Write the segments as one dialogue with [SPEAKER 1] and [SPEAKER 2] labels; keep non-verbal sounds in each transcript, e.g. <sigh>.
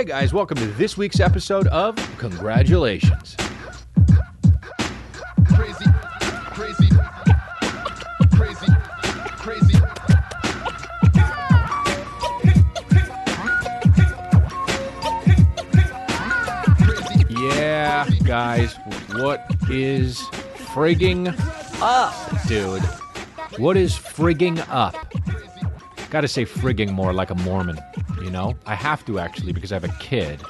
[SPEAKER 1] Hey guys, welcome to this week's episode of Congratulations.
[SPEAKER 2] crazy, crazy, crazy, crazy.
[SPEAKER 1] Yeah, guys, what is frigging up, dude? What is frigging up? Gotta say frigging more like a Mormon, you know? I have to actually because I have a kid.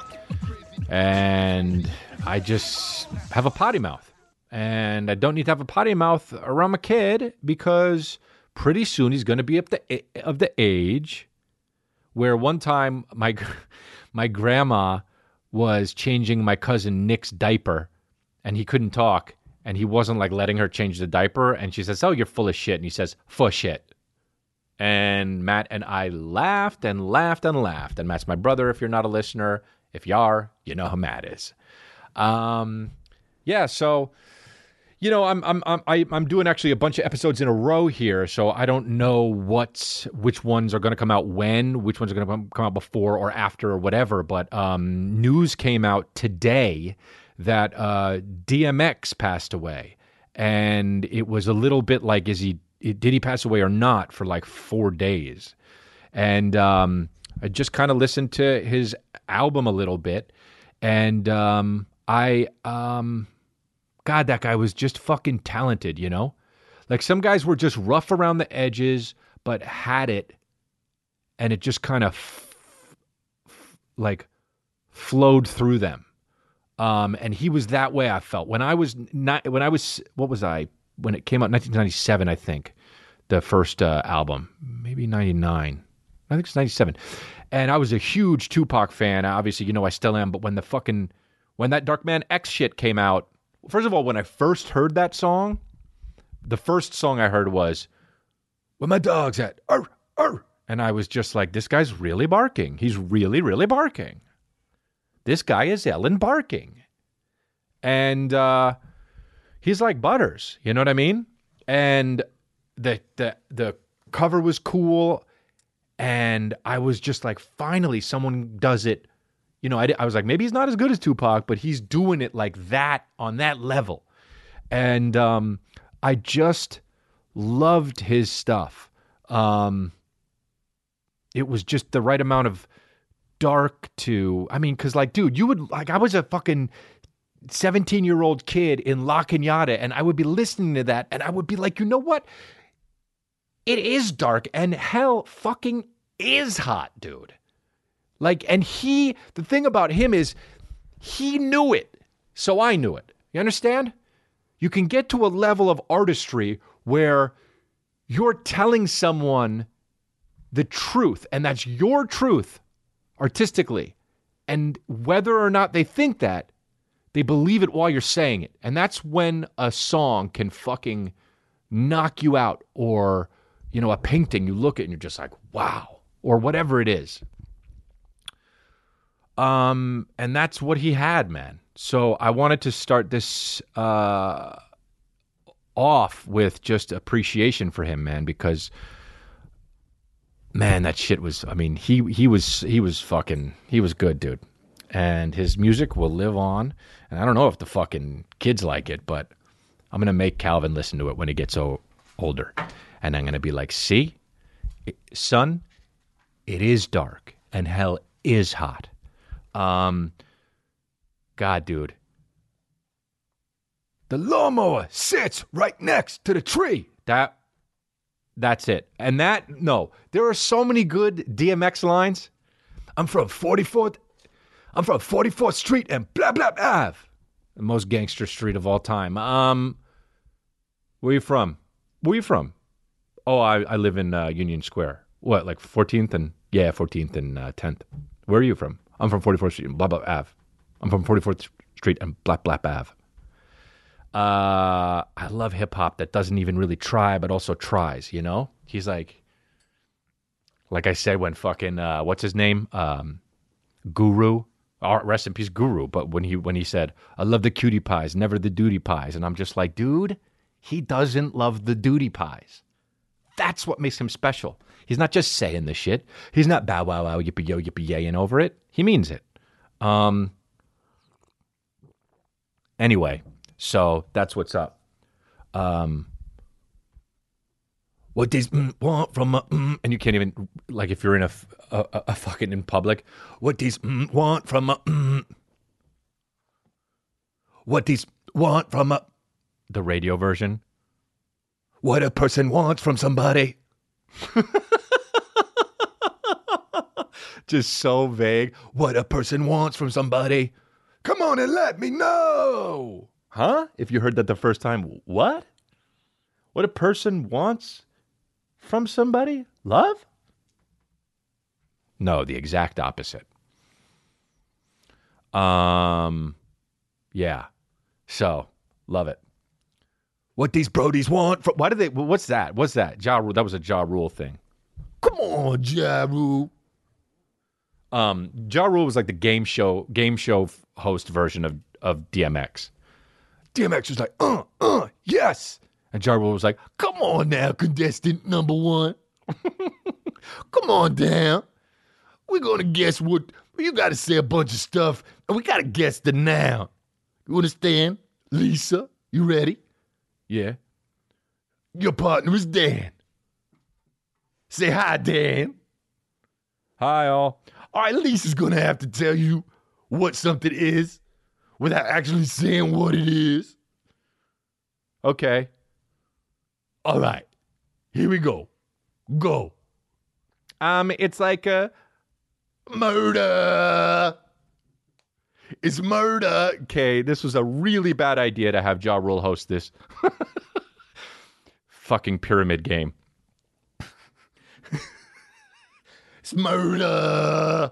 [SPEAKER 1] And I just have a potty mouth. And I don't need to have a potty mouth around my kid because pretty soon he's gonna be up the of the age where one time my <laughs> my grandma was changing my cousin Nick's diaper and he couldn't talk and he wasn't like letting her change the diaper and she says, "Oh, you're full of shit." And he says, "For shit." And Matt and I laughed and laughed and laughed. And Matt's my brother if you're not a listener. If you are, you know who Matt is. Um yeah, so you know, I'm I'm I'm I'm doing actually a bunch of episodes in a row here, so I don't know what's which ones are going to come out when, which ones are going to come out before or after or whatever. But um, news came out today that uh, DMX passed away, and it was a little bit like, is he did he pass away or not for like four days? And um, I just kind of listened to his album a little bit, and um, I um, God, that guy was just fucking talented, you know? Like some guys were just rough around the edges, but had it, and it just kind of f- f- like flowed through them. Um, and he was that way. I felt when I was not when I was what was I when it came out 1997, I think the first uh, album, maybe 99. I think it's 97. And I was a huge Tupac fan. Obviously, you know I still am. But when the fucking when that Dark Man X shit came out, first of all, when I first heard that song, the first song I heard was "Where my dog's at," arr, arr. and I was just like, "This guy's really barking. He's really, really barking. This guy is Ellen barking." And uh, he's like Butters, you know what I mean? And the the the cover was cool, and I was just like, finally, someone does it. You know, I, I was like, maybe he's not as good as Tupac, but he's doing it like that on that level. And um, I just loved his stuff. Um, it was just the right amount of dark to, I mean, because like, dude, you would like, I was a fucking 17 year old kid in La Cañada, and I would be listening to that, and I would be like, you know what? It is dark, and hell fucking is hot, dude. Like, and he, the thing about him is he knew it, so I knew it. You understand? You can get to a level of artistry where you're telling someone the truth, and that's your truth artistically. And whether or not they think that, they believe it while you're saying it. And that's when a song can fucking knock you out, or, you know, a painting you look at and you're just like, wow, or whatever it is. Um, and that's what he had, man. So I wanted to start this uh, off with just appreciation for him, man, because man, that shit was. I mean, he he was he was fucking he was good, dude. And his music will live on. And I don't know if the fucking kids like it, but I'm gonna make Calvin listen to it when he gets o- older, and I'm gonna be like, see, it- son, it is dark and hell is hot. Um, God, dude. The lawnmower sits right next to the tree. That, that's it. And that, no, there are so many good DMX lines. I'm from 44th, I'm from 44th Street and blah, blah, blah. The most gangster street of all time. Um, where are you from? Where are you from? Oh, I, I live in uh, Union Square. What, like 14th and, yeah, 14th and uh, 10th. Where are you from? I'm from 44th Street and blah, blah, Ave. I'm from 44th Street and blah, blah, Ave. Uh, I love hip hop that doesn't even really try, but also tries, you know? He's like, like I said, when fucking, uh, what's his name? Um, Guru, rest in peace, Guru. But when he, when he said, I love the cutie pies, never the duty pies. And I'm just like, dude, he doesn't love the duty pies. That's what makes him special. He's not just saying the shit. He's not bow wow wow yippee yo yippee yaying over it. He means it. Um. Anyway, so that's what's up. Um. What does mm want from a mm, and you can't even like if you're in a a, fucking in public. What does mm want from a mm? What does want from a the radio version? What a person wants from somebody. <laughs> Just so vague. What a person wants from somebody. Come on and let me know. Huh? If you heard that the first time, what? What a person wants from somebody? Love? No, the exact opposite. Um, yeah. So, love it. What these Brodies want from? Why do they? What's that? What's that? Ja Rule. That was a Ja Rule thing. Come on, Ja Rule. Um, Ja Rule was like the game show game show host version of of DMX. DMX was like, uh, uh, yes, and Ja Rule was like, come on now, contestant number one. <laughs> come on down. We're gonna guess what you gotta say a bunch of stuff, and we gotta guess the noun. You understand? Lisa, you ready? Yeah. Your partner is Dan. Say hi, Dan. Hi, all. All right, Lisa's gonna have to tell you what something is without actually saying what it is. Okay. All right. Here we go. Go. Um, it's like a murder. is murder. Okay, this was a really bad idea to have Ja Rule host this <laughs> fucking pyramid game. it's murder.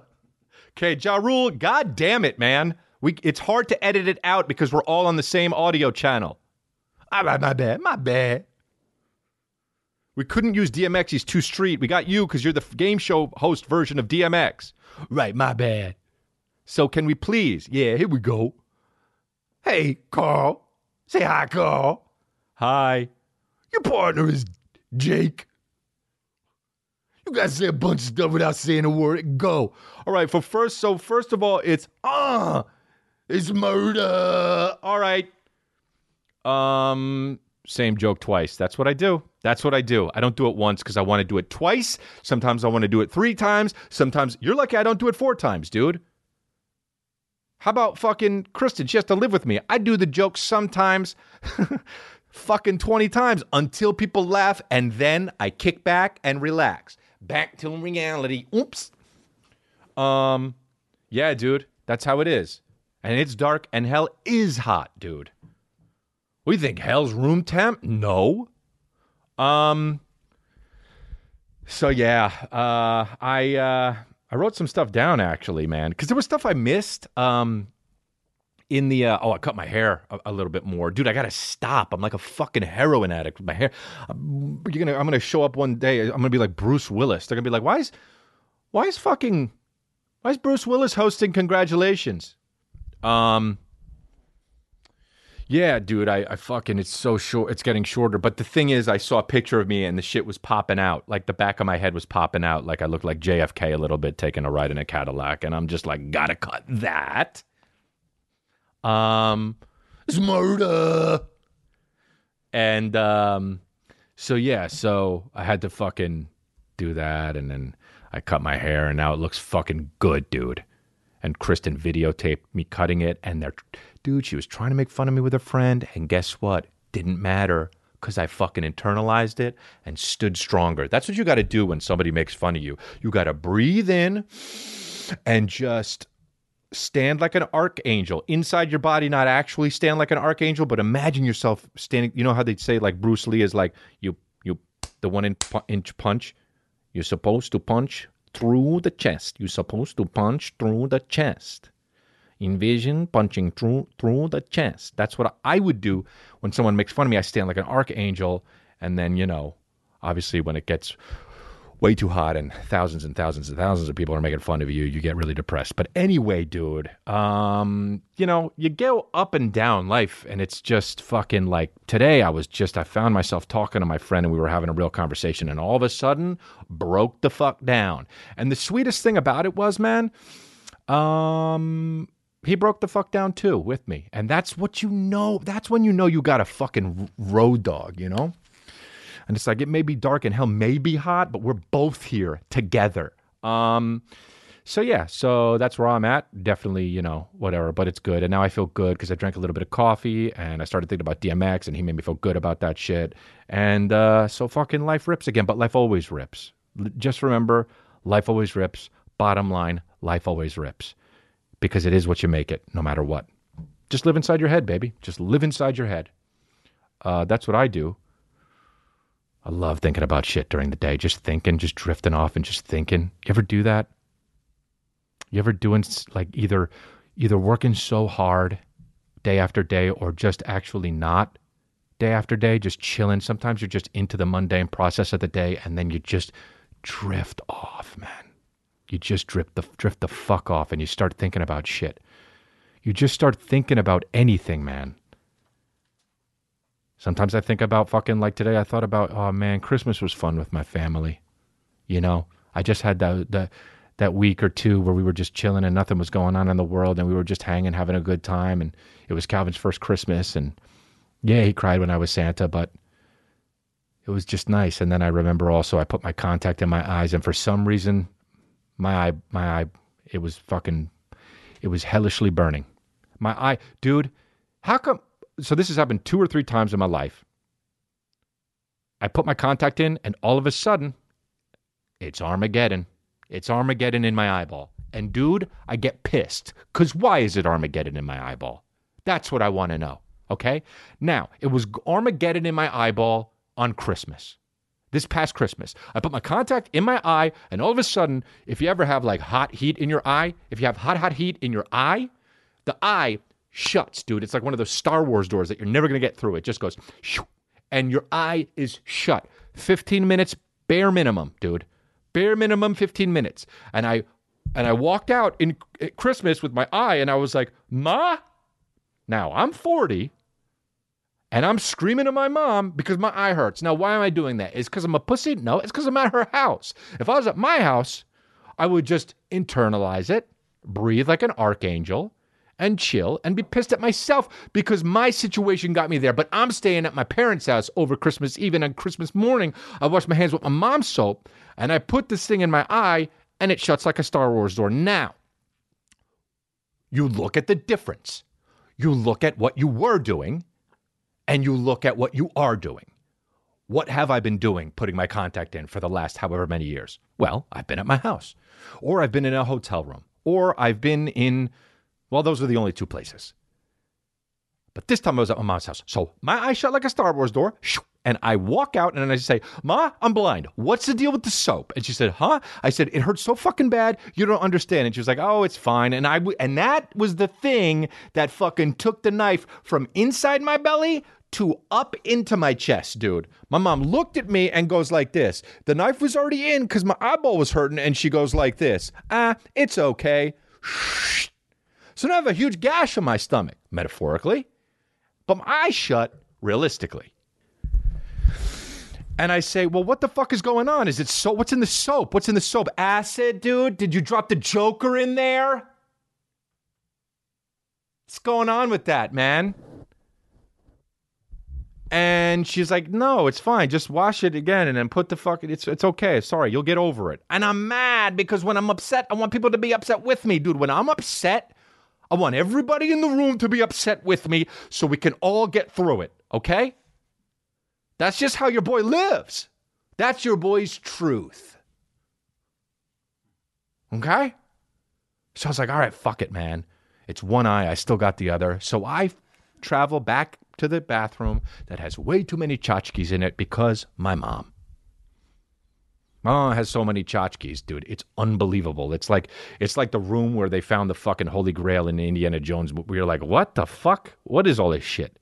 [SPEAKER 1] Okay, Ja Rule, god damn it, man. We it's hard to edit it out because we're all on the same audio channel. Ah, right, my bad, my bad. We couldn't use DMX. He's too street. We got you because you're the game show host version of DMX. Right, my bad. So can we please? Yeah, here we go. Hey, Carl. Say hi, Carl. Hi. Your partner is Jake. You guys say a bunch of stuff without saying a word. Go. All right. For first, so first of all, it's ah, it's murder. All right. Um, same joke twice. That's what I do. That's what I do. I don't do it once because I want to do it twice. Sometimes I want to do it three times. Sometimes you're lucky I don't do it four times, dude. How about fucking Kristen? She has to live with me. I do the joke sometimes, <laughs> fucking 20 times until people laugh, and then I kick back and relax. Back to reality. Oops. Um, yeah, dude, that's how it is. And it's dark, and hell is hot, dude. We think hell's room temp? No. Um. So yeah, uh, I uh, I wrote some stuff down actually, man, because there was stuff I missed. Um, in the uh, oh, I cut my hair a, a little bit more, dude. I gotta stop. I'm like a fucking heroin addict with my hair. I'm, you're gonna, I'm gonna show up one day. I'm gonna be like Bruce Willis. They're gonna be like, why is, why is fucking, why is Bruce Willis hosting Congratulations? Um. Yeah, dude, I, I fucking it's so short. It's getting shorter. But the thing is, I saw a picture of me and the shit was popping out. Like the back of my head was popping out. Like I looked like JFK a little bit taking a ride in a Cadillac. And I'm just like, gotta cut that. Um, it's murder. And um, so yeah, so I had to fucking do that, and then I cut my hair, and now it looks fucking good, dude. And Kristen videotaped me cutting it, and they're, dude, she was trying to make fun of me with a friend, and guess what? Didn't matter because I fucking internalized it and stood stronger. That's what you got to do when somebody makes fun of you. You got to breathe in and just stand like an archangel inside your body not actually stand like an archangel but imagine yourself standing you know how they say like bruce lee is like you you the one inch, inch punch you're supposed to punch through the chest you're supposed to punch through the chest envision punching through through the chest that's what i would do when someone makes fun of me i stand like an archangel and then you know obviously when it gets way too hot and thousands and thousands and thousands of people are making fun of you, you get really depressed. But anyway, dude, um, you know, you go up and down life and it's just fucking like today I was just I found myself talking to my friend and we were having a real conversation and all of a sudden broke the fuck down. And the sweetest thing about it was, man, Um, he broke the fuck down too with me, and that's what you know. That's when you know you got a fucking road dog, you know. And it's like it may be dark and hell may be hot, but we're both here together. Um, so yeah, so that's where I'm at. Definitely, you know, whatever, but it's good. And now I feel good because I drank a little bit of coffee and I started thinking about DMX and he made me feel good about that shit. And uh, so fucking life rips again, but life always rips. Just remember, life always rips. Bottom line, life always rips because it is what you make it, no matter what. Just live inside your head, baby. Just live inside your head. Uh, that's what I do. I love thinking about shit during the day, just thinking, just drifting off and just thinking. You ever do that? You ever doing like either either working so hard day after day or just actually not day after day, just chilling. Sometimes you're just into the mundane process of the day and then you just drift off, man. You just drift the drift the fuck off and you start thinking about shit. You just start thinking about anything, man. Sometimes I think about fucking like today I thought about, oh man, Christmas was fun with my family. You know, I just had that that that week or two where we were just chilling and nothing was going on in the world and we were just hanging, having a good time and it was Calvin's first Christmas and yeah, he cried when I was Santa, but it was just nice. And then I remember also I put my contact in my eyes and for some reason my eye my eye it was fucking it was hellishly burning. My eye, dude, how come so this has happened two or three times in my life. I put my contact in and all of a sudden it's Armageddon. It's Armageddon in my eyeball. And dude, I get pissed. Cause why is it Armageddon in my eyeball? That's what I want to know. Okay? Now, it was Armageddon in my eyeball on Christmas. This past Christmas. I put my contact in my eye, and all of a sudden, if you ever have like hot heat in your eye, if you have hot, hot heat in your eye, the eye shuts, dude. It's like one of those Star Wars doors that you're never going to get through. It just goes, shoo, and your eye is shut. 15 minutes, bare minimum, dude. Bare minimum 15 minutes. And I and I walked out in Christmas with my eye and I was like, "Ma?" Now, I'm 40 and I'm screaming at my mom because my eye hurts. Now, why am I doing that? Is because I'm a pussy? No, it's because I'm at her house. If I was at my house, I would just internalize it, breathe like an archangel, and chill and be pissed at myself because my situation got me there. But I'm staying at my parents' house over Christmas Eve and on Christmas morning. I wash my hands with my mom's soap and I put this thing in my eye and it shuts like a Star Wars door. Now, you look at the difference. You look at what you were doing and you look at what you are doing. What have I been doing putting my contact in for the last however many years? Well, I've been at my house, or I've been in a hotel room, or I've been in, well, those are the only two places. But this time I was at my mom's house. So my eyes shut like a Star Wars door, and I walk out and I say, Ma, I'm blind. What's the deal with the soap? And she said, Huh? I said, It hurts so fucking bad. You don't understand. And she was like, Oh, it's fine. And I w- and that was the thing that fucking took the knife from inside my belly to up into my chest, dude. My mom looked at me and goes like this. The knife was already in because my eyeball was hurting, and she goes like this. Ah, it's okay. So now I have a huge gash on my stomach, metaphorically, but my eyes shut realistically. And I say, well, what the fuck is going on? Is it so? What's in the soap? What's in the soap? Acid, dude? Did you drop the Joker in there? What's going on with that, man? And she's like, no, it's fine. Just wash it again and then put the fucking, it's, it's okay. Sorry, you'll get over it. And I'm mad because when I'm upset, I want people to be upset with me, dude. When I'm upset, I want everybody in the room to be upset with me so we can all get through it, okay? That's just how your boy lives. That's your boy's truth. Okay? So I was like, all right, fuck it, man. It's one eye. I still got the other. So I travel back to the bathroom that has way too many tchotchkes in it because my mom. My mom has so many tchotchkes, dude. It's unbelievable. It's like it's like the room where they found the fucking Holy Grail in Indiana Jones. We were like, what the fuck? What is all this shit?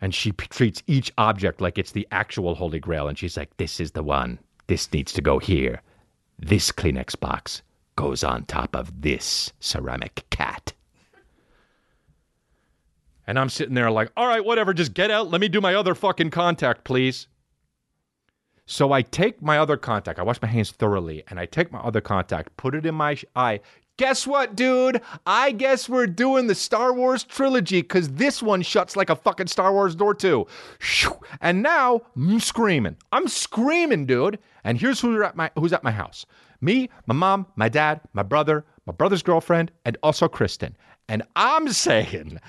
[SPEAKER 1] And she p- treats each object like it's the actual Holy Grail. And she's like, this is the one. This needs to go here. This Kleenex box goes on top of this ceramic cat. And I'm sitting there like, all right, whatever, just get out. Let me do my other fucking contact, please. So I take my other contact, I wash my hands thoroughly, and I take my other contact, put it in my eye. Guess what, dude? I guess we're doing the Star Wars trilogy because this one shuts like a fucking Star Wars door, too. And now I'm screaming. I'm screaming, dude. And here's who's at my who's at my house. Me, my mom, my dad, my brother, my brother's girlfriend, and also Kristen. And I'm <laughs> saying,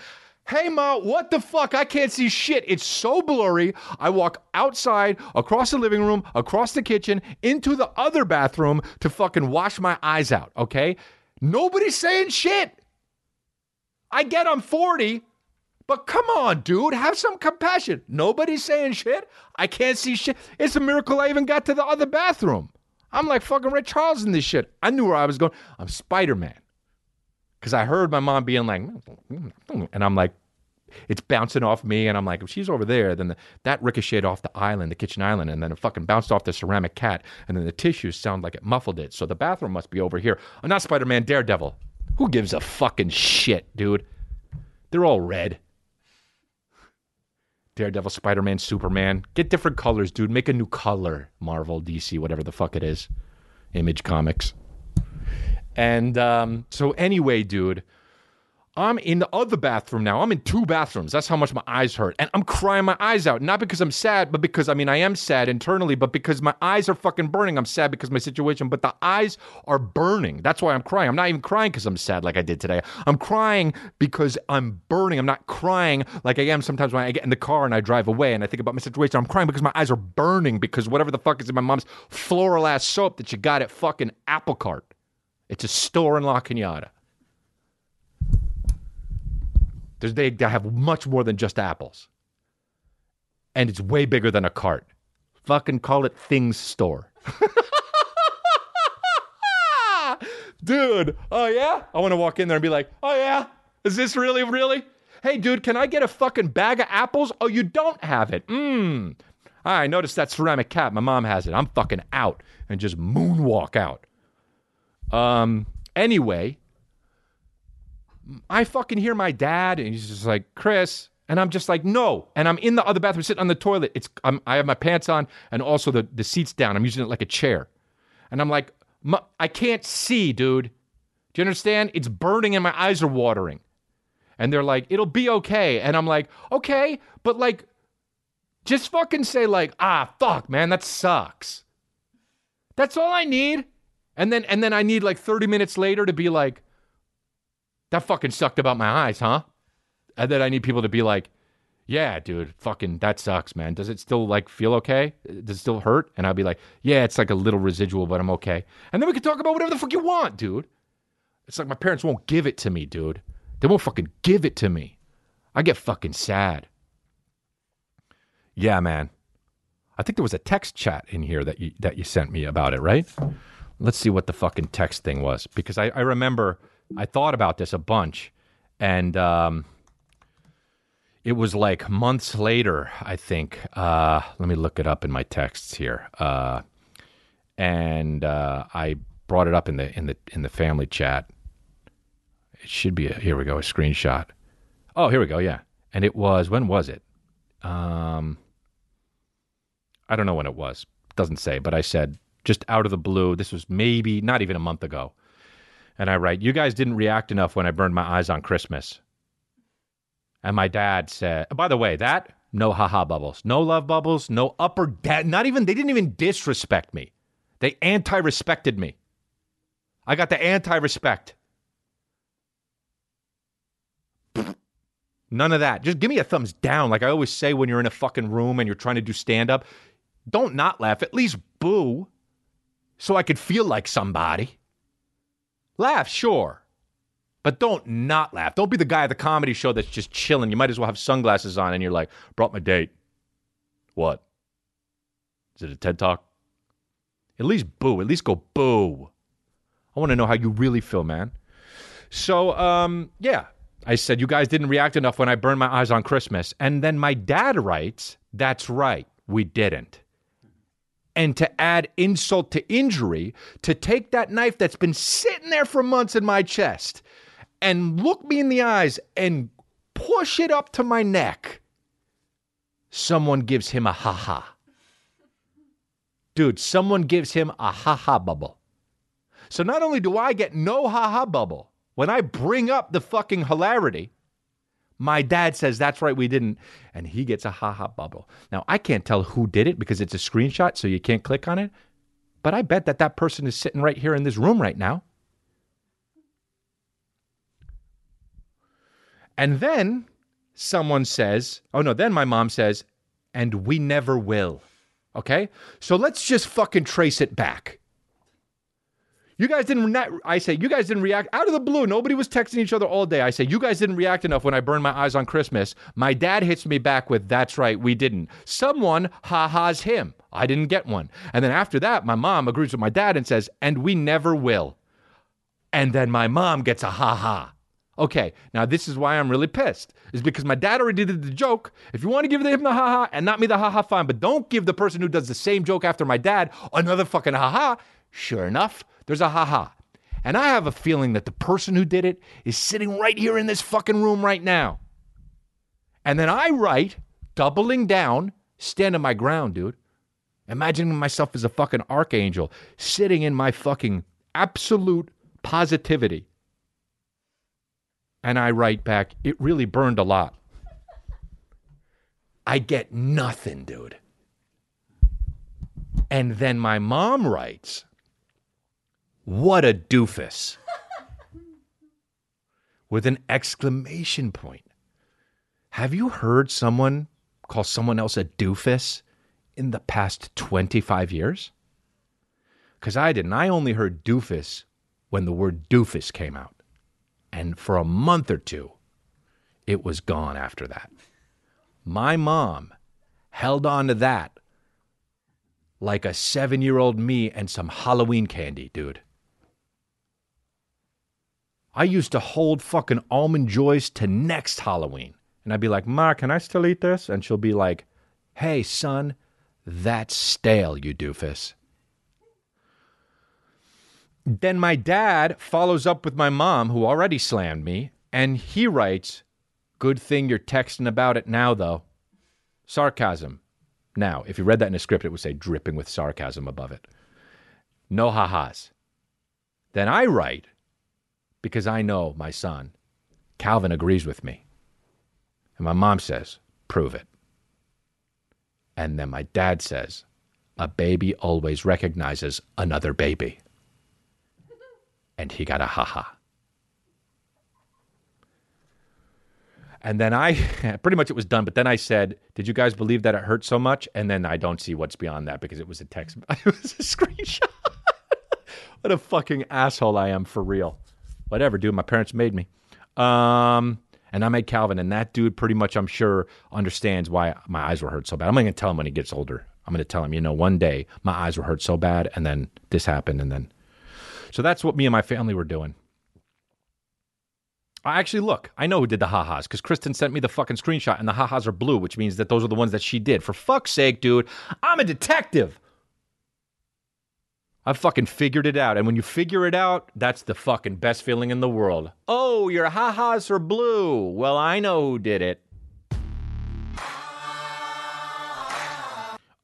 [SPEAKER 1] Hey, Ma, what the fuck? I can't see shit. It's so blurry. I walk outside, across the living room, across the kitchen, into the other bathroom to fucking wash my eyes out, okay? Nobody's saying shit. I get I'm 40, but come on, dude, have some compassion. Nobody's saying shit. I can't see shit. It's a miracle I even got to the other bathroom. I'm like fucking Ray Charles in this shit. I knew where I was going. I'm Spider Man. Because I heard my mom being like, mm, mm, mm, and I'm like, it's bouncing off me, and I'm like, if she's over there, then the, that ricocheted off the island, the kitchen island, and then it fucking bounced off the ceramic cat, and then the tissues sound like it muffled it. So the bathroom must be over here. I'm not Spider Man, Daredevil. Who gives a fucking shit, dude? They're all red. Daredevil, Spider Man, Superman. Get different colors, dude. Make a new color. Marvel, DC, whatever the fuck it is. Image Comics. And um, so, anyway, dude, I'm in the other bathroom now. I'm in two bathrooms. That's how much my eyes hurt. And I'm crying my eyes out. Not because I'm sad, but because, I mean, I am sad internally, but because my eyes are fucking burning. I'm sad because my situation, but the eyes are burning. That's why I'm crying. I'm not even crying because I'm sad like I did today. I'm crying because I'm burning. I'm not crying like I am sometimes when I get in the car and I drive away and I think about my situation. I'm crying because my eyes are burning because whatever the fuck is in my mom's floral ass soap that you got at fucking Apple Cart. It's a store in La Cañada. There's, they have much more than just apples. And it's way bigger than a cart. Fucking call it Things Store. <laughs> dude, oh yeah? I want to walk in there and be like, oh yeah? Is this really, really? Hey, dude, can I get a fucking bag of apples? Oh, you don't have it. Mmm. I noticed that ceramic cat. My mom has it. I'm fucking out and just moonwalk out. Um. Anyway, I fucking hear my dad, and he's just like, Chris. And I'm just like, no. And I'm in the other bathroom sitting on the toilet. It's I'm, I have my pants on and also the, the seat's down. I'm using it like a chair. And I'm like, "M- I can't see, dude. Do you understand? It's burning and my eyes are watering. And they're like, it'll be okay. And I'm like, okay, but like, just fucking say, like, ah, fuck, man, that sucks. That's all I need. And then and then I need like 30 minutes later to be like, that fucking sucked about my eyes, huh? And then I need people to be like, yeah, dude, fucking that sucks, man. Does it still like feel okay? Does it still hurt? And I'll be like, yeah, it's like a little residual, but I'm okay. And then we can talk about whatever the fuck you want, dude. It's like my parents won't give it to me, dude. They won't fucking give it to me. I get fucking sad. Yeah, man. I think there was a text chat in here that you that you sent me about it, right? Let's see what the fucking text thing was because I, I remember I thought about this a bunch, and um, it was like months later. I think. Uh, let me look it up in my texts here, uh, and uh, I brought it up in the in the in the family chat. It should be a, here. We go. A screenshot. Oh, here we go. Yeah, and it was when was it? Um, I don't know when it was. Doesn't say, but I said just out of the blue. This was maybe not even a month ago. And I write, You guys didn't react enough when I burned my eyes on Christmas. And my dad said, By the way, that, no haha bubbles, no love bubbles, no upper, da- not even, they didn't even disrespect me. They anti respected me. I got the anti respect. None of that. Just give me a thumbs down. Like I always say when you're in a fucking room and you're trying to do stand up, don't not laugh. At least boo so I could feel like somebody. Laugh, sure. But don't not laugh. Don't be the guy at the comedy show that's just chilling. You might as well have sunglasses on and you're like, brought my date. What? Is it a TED Talk? At least boo. At least go boo. I want to know how you really feel, man. So, um, yeah, I said, you guys didn't react enough when I burned my eyes on Christmas. And then my dad writes, that's right, we didn't. And to add insult to injury, to take that knife that's been sitting there for months in my chest and look me in the eyes and push it up to my neck, someone gives him a ha ha. Dude, someone gives him a ha ha bubble. So not only do I get no ha ha bubble, when I bring up the fucking hilarity, my dad says, That's right, we didn't. And he gets a ha ha bubble. Now, I can't tell who did it because it's a screenshot, so you can't click on it. But I bet that that person is sitting right here in this room right now. And then someone says, Oh no, then my mom says, And we never will. Okay? So let's just fucking trace it back. You guys didn't. Re- I say you guys didn't react out of the blue. Nobody was texting each other all day. I say you guys didn't react enough when I burned my eyes on Christmas. My dad hits me back with, "That's right, we didn't." Someone ha ha's him. I didn't get one. And then after that, my mom agrees with my dad and says, "And we never will." And then my mom gets a ha ha. Okay, now this is why I'm really pissed. Is because my dad already did the joke. If you want to give him the ha ha and not me the ha ha, fine. But don't give the person who does the same joke after my dad another fucking ha ha. Sure enough, there's a ha ha. And I have a feeling that the person who did it is sitting right here in this fucking room right now. And then I write, doubling down, standing my ground, dude. Imagining myself as a fucking archangel sitting in my fucking absolute positivity. And I write back, it really burned a lot. I get nothing, dude. And then my mom writes, What a doofus. With an exclamation point. Have you heard someone call someone else a doofus in the past 25 years? Because I didn't. I only heard doofus when the word doofus came out. And for a month or two, it was gone after that. My mom held on to that like a seven year old me and some Halloween candy, dude. I used to hold fucking almond joys to next Halloween. And I'd be like, Ma, can I still eat this? And she'll be like, Hey, son, that's stale, you doofus. Then my dad follows up with my mom, who already slammed me, and he writes, Good thing you're texting about it now, though. Sarcasm. Now, if you read that in a script, it would say dripping with sarcasm above it. No ha ha's. Then I write, because I know my son, Calvin agrees with me. And my mom says, Prove it. And then my dad says, A baby always recognizes another baby and he got a haha. And then I, <laughs> pretty much it was done. But then I said, "Did you guys believe that it hurt so much?" And then I don't see what's beyond that because it was a text. <laughs> It was a screenshot. <laughs> what a fucking asshole I am for real. Whatever, dude. My parents made me. Um, and I made Calvin, and that dude pretty much, I'm sure, understands why my eyes were hurt so bad. I'm to tell him when he gets older. I'm to tell him, you know, one day my eyes were hurt so bad, and then this happened, and then so that's what me and my family were doing. I actually look. I know who did the ha-has because Kristen sent me the fucking screenshot, and the ha-has are blue, which means that those are the ones that she did. For fuck's sake, dude, I'm a detective. I fucking figured it out, and when you figure it out, that's the fucking best feeling in the world. Oh, your ha-has are blue. Well, I know who did it.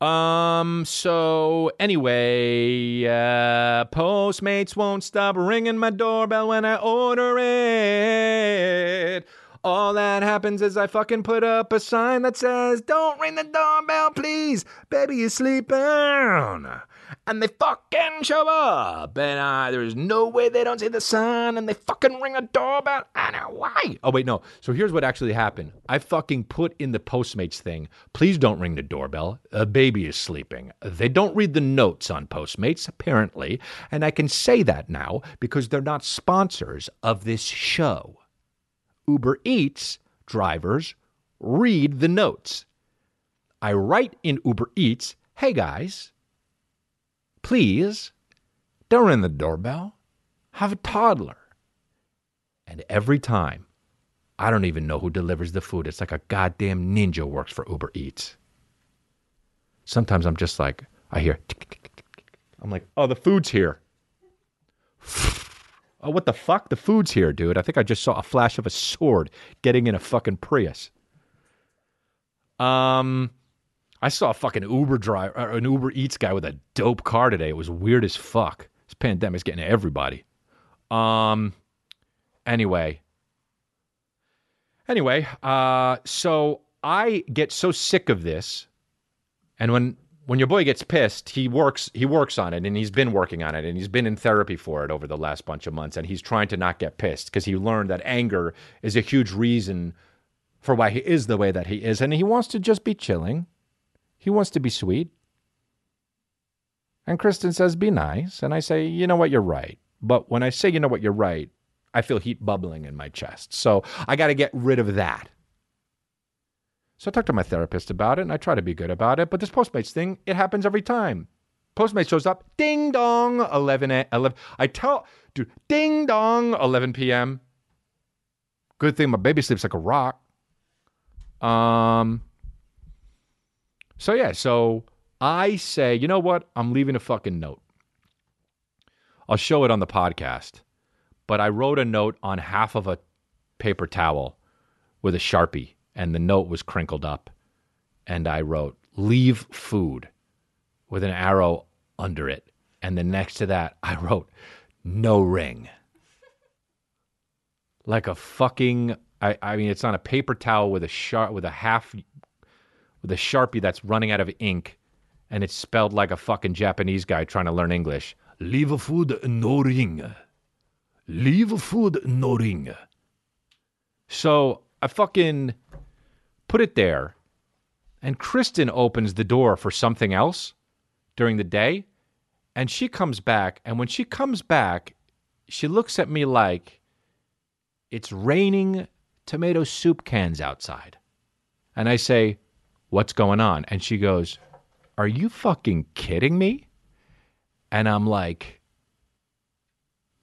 [SPEAKER 1] Um, so anyway, uh, Postmates won't stop ringing my doorbell when I order it. All that happens is I fucking put up a sign that says, Don't ring the doorbell, please. Baby is sleeping. And they fucking show up. And uh, there's no way they don't see the sign and they fucking ring a doorbell. I know why. Oh, wait, no. So here's what actually happened I fucking put in the Postmates thing, please don't ring the doorbell. A baby is sleeping. They don't read the notes on Postmates, apparently. And I can say that now because they're not sponsors of this show. Uber Eats drivers read the notes. I write in Uber Eats, hey guys, please don't ring the doorbell. Have a toddler. And every time, I don't even know who delivers the food. It's like a goddamn ninja works for Uber Eats. Sometimes I'm just like, I hear. I'm like, oh, the food's here. <laughs> Oh, what the fuck? The food's here, dude. I think I just saw a flash of a sword getting in a fucking Prius. Um, I saw a fucking Uber driver, or an Uber Eats guy with a dope car today. It was weird as fuck. This pandemic's getting to everybody. Um. Anyway. Anyway, uh, so I get so sick of this, and when when your boy gets pissed, he works he works on it, and he's been working on it, and he's been in therapy for it over the last bunch of months, and he's trying to not get pissed because he learned that anger is a huge reason for why he is the way that he is, and he wants to just be chilling. He wants to be sweet. And Kristen says, be nice. And I say, you know what, you're right. But when I say, you know what, you're right, I feel heat bubbling in my chest. So I got to get rid of that. So I talked to my therapist about it and I try to be good about it. But this Postmates thing, it happens every time. Postmates shows up, ding dong, 11, a- 11. I tell, dude, ding dong, 11 p.m. Good thing my baby sleeps like a rock. Um, so yeah, so I say, you know what? I'm leaving a fucking note. I'll show it on the podcast. But I wrote a note on half of a paper towel with a Sharpie, and the note was crinkled up. And I wrote, leave food with an arrow under it. And then next to that, <laughs> I wrote, no ring. Like a fucking I, I mean it's on a paper towel with a sharp with a half with a sharpie that's running out of ink and it's spelled like a fucking Japanese guy trying to learn English. Leave food no ring. Leave food no ring. So I fucking put it there, and Kristen opens the door for something else during the day, and she comes back, and when she comes back, she looks at me like it's raining tomato soup cans outside. And I say, What's going on? And she goes, Are you fucking kidding me? And I'm like,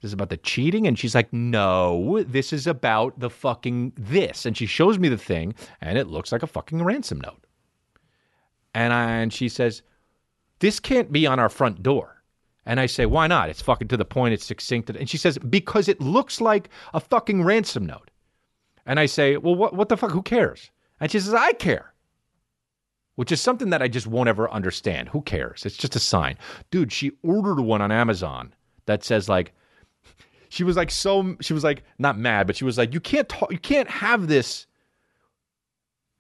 [SPEAKER 1] This is about the cheating? And she's like, No, this is about the fucking this. And she shows me the thing, and it looks like a fucking ransom note. And, I, and she says, This can't be on our front door. And I say, Why not? It's fucking to the point, it's succinct. And she says, Because it looks like a fucking ransom note. And I say, Well, what, what the fuck? Who cares? And she says, I care which is something that I just won't ever understand. Who cares? It's just a sign. Dude, she ordered one on Amazon that says like she was like so she was like not mad, but she was like you can't talk you can't have this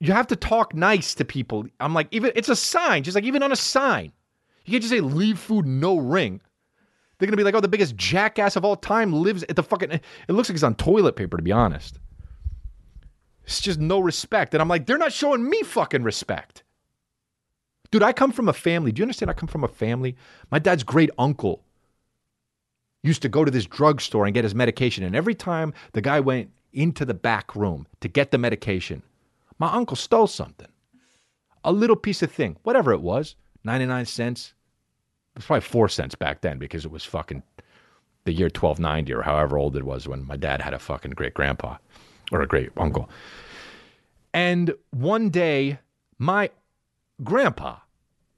[SPEAKER 1] you have to talk nice to people. I'm like even it's a sign. She's like even on a sign. You can't just say leave food no ring. They're gonna be like, oh, the biggest jackass of all time lives at the fucking. It looks like it's on toilet paper, to be honest. It's just no respect, and I'm like, they're not showing me fucking respect. Dude, I come from a family. Do you understand? I come from a family. My dad's great uncle used to go to this drugstore and get his medication. And every time the guy went into the back room to get the medication, my uncle stole something. A little piece of thing, whatever it was, 99 cents. It was probably four cents back then because it was fucking the year 1290 or however old it was when my dad had a fucking great grandpa or a great uncle. And one day, my grandpa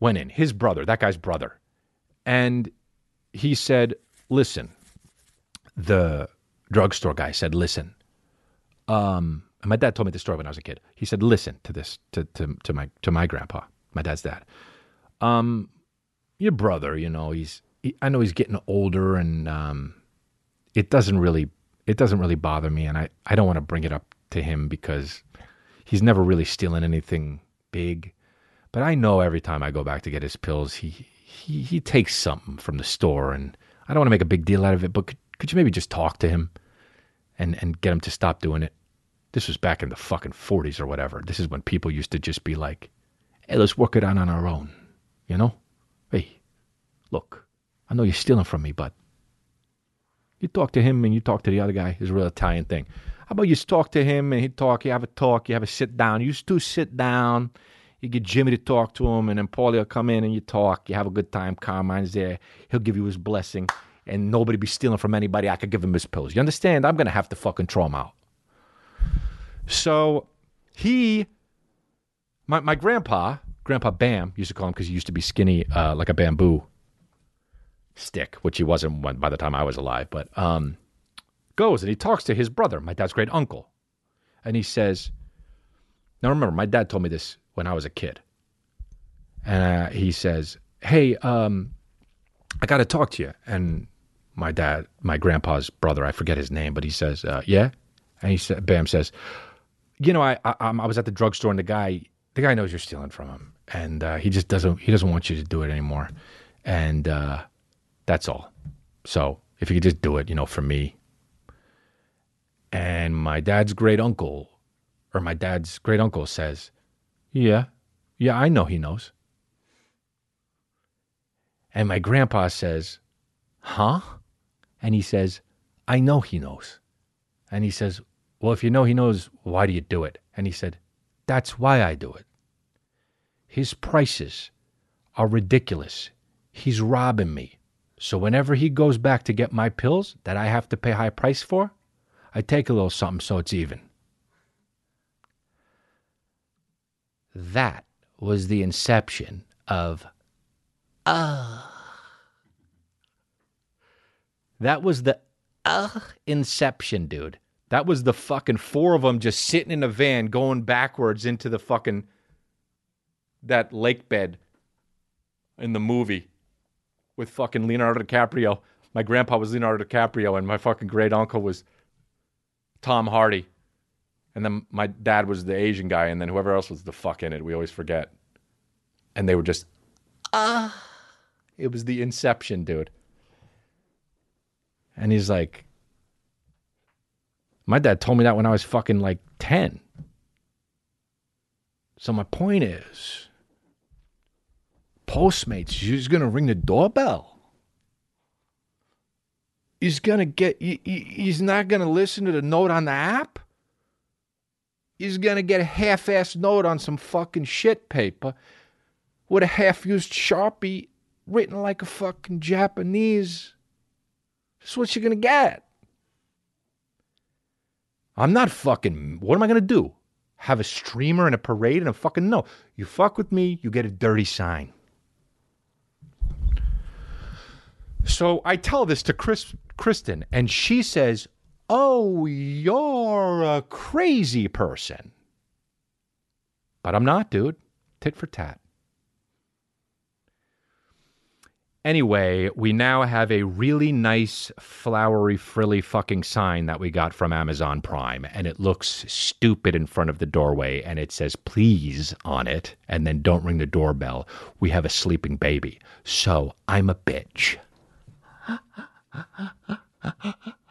[SPEAKER 1] went in, his brother, that guy's brother, and he said, Listen, the drugstore guy said, Listen, um, and my dad told me this story when I was a kid. He said, Listen to this, to, to, to my to my grandpa, my dad's dad. Um, your brother, you know, he's he, I know he's getting older and um it doesn't really it doesn't really bother me and I, I don't want to bring it up to him because he's never really stealing anything big. But I know every time I go back to get his pills, he he he takes something from the store, and I don't want to make a big deal out of it. But could, could you maybe just talk to him, and and get him to stop doing it? This was back in the fucking forties or whatever. This is when people used to just be like, "Hey, let's work it out on our own," you know? Hey, look, I know you're stealing from me, but you talk to him and you talk to the other guy. It's a real Italian thing. How about you talk to him and he talk, you have a talk, you have a sit down. You two sit down. You get Jimmy to talk to him, and then Paulie will come in and you talk. You have a good time. Carmine's there. He'll give you his blessing, and nobody be stealing from anybody. I could give him his pills. You understand? I'm gonna have to fucking throw him out. So he, my my grandpa, Grandpa Bam, used to call him because he used to be skinny uh, like a bamboo stick, which he wasn't when, by the time I was alive. But um, goes and he talks to his brother, my dad's great uncle, and he says, "Now remember, my dad told me this when I was a kid. and uh, he says, "Hey, um, I got to talk to you." And my dad, my grandpa's brother, I forget his name, but he says, uh, "Yeah," and he said, "Bam says, you know, I, I I'm- was at the drugstore, and the guy, the guy knows you're stealing from him, and uh, he just doesn't he doesn't want you to do it anymore, and uh, that's all. So if you could just do it, you know, for me." And my dad's great uncle, or my dad's great uncle says, "Yeah, yeah, I know he knows." And my grandpa says, Huh? And he says, I know he knows. And he says, Well, if you know he knows, why do you do it? And he said, That's why I do it. His prices are ridiculous. He's robbing me. So whenever he goes back to get my pills that I have to pay high price for, I take a little something so it's even. That was the inception of uh. That was the uh, inception, dude. That was the fucking four of them just sitting in a van going backwards into the fucking that lake bed in the movie with fucking Leonardo DiCaprio. My grandpa was Leonardo DiCaprio and my fucking great uncle was Tom Hardy. And then my dad was the Asian guy and then whoever else was the fuck in it. We always forget. And they were just ah. It was the inception, dude. And he's like, my dad told me that when I was fucking like 10. So my point is, Postmates, he's going to ring the doorbell. He's going to get, he- he- he's not going to listen to the note on the app. He's going to get a half assed note on some fucking shit paper with a half used Sharpie written like a fucking Japanese. That's what you're gonna get. I'm not fucking. What am I gonna do? Have a streamer and a parade and a fucking no. You fuck with me, you get a dirty sign. So I tell this to Chris, Kristen, and she says, "Oh, you're a crazy person." But I'm not, dude. Tit for tat. Anyway, we now have a really nice, flowery, frilly fucking sign that we got from Amazon Prime, and it looks stupid in front of the doorway, and it says please on it, and then don't ring the doorbell. We have a sleeping baby. So I'm a bitch. <laughs>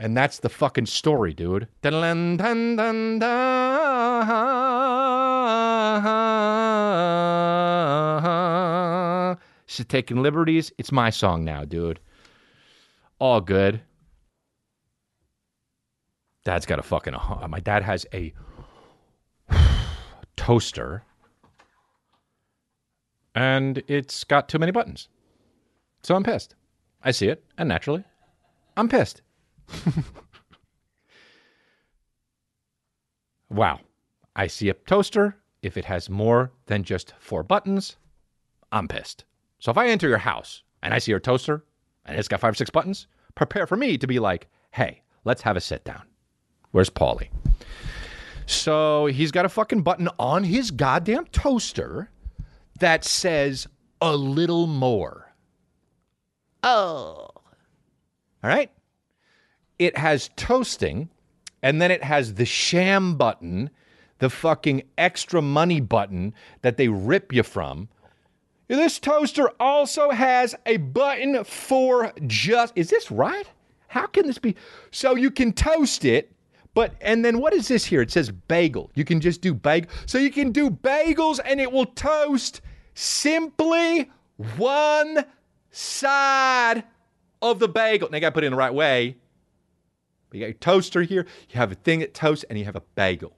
[SPEAKER 1] And that's the fucking story, dude. She's taking liberties. It's my song now, dude. All good. Dad's got a fucking. Uh, my dad has a <sighs> toaster, and it's got too many buttons. So I'm pissed. I see it, and naturally, I'm pissed. <laughs> Wow. I see a toaster. If it has more than just four buttons, I'm pissed. So if I enter your house and I see your toaster and it's got five or six buttons, prepare for me to be like, hey, let's have a sit down. Where's Paulie? So he's got a fucking button on his goddamn toaster that says a little more. Oh. All right it has toasting, and then it has the sham button, the fucking extra money button that they rip you from. This toaster also has a button for just. Is this right? How can this be? So you can toast it, but and then what is this here? It says bagel. You can just do bagel. So you can do bagels and it will toast simply one side of the bagel. Now you gotta put it in the right way. But you got your toaster here, you have a thing that toasts, and you have a bagel.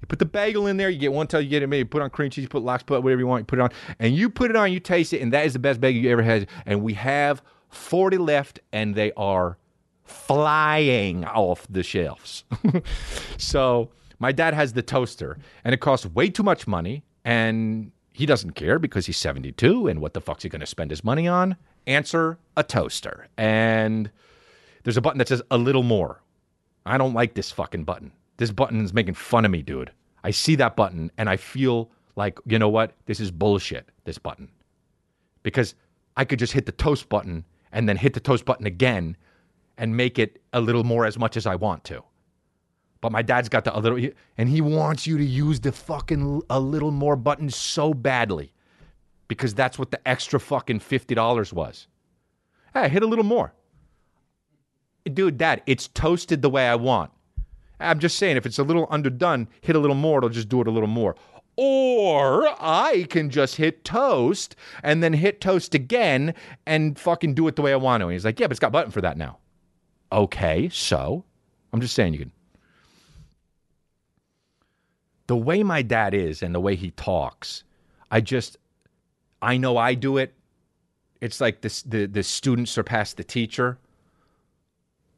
[SPEAKER 1] You put the bagel in there, you get one till you get it made, you put on cream cheese, you put lox, put whatever you want, you put it on, and you put it on, you taste it, and that is the best bagel you ever had. And we have 40 left, and they are flying off the shelves. <laughs> so my dad has the toaster, and it costs way too much money, and he doesn't care because he's 72, and what the fuck's he gonna spend his money on? Answer a toaster. And there's a button that says a little more. I don't like this fucking button. This button is making fun of me, dude. I see that button and I feel like, you know what? This is bullshit, this button. Because I could just hit the toast button and then hit the toast button again and make it a little more as much as I want to. But my dad's got the a little, and he wants you to use the fucking a little more button so badly because that's what the extra fucking $50 was. Hey, hit a little more. Dude, dad, it's toasted the way I want. I'm just saying, if it's a little underdone, hit a little more, it'll just do it a little more. Or I can just hit toast and then hit toast again and fucking do it the way I want to. And he's like, yeah, but it's got button for that now. Okay, so I'm just saying you can. The way my dad is and the way he talks, I just, I know I do it. It's like this, the the student surpassed the teacher.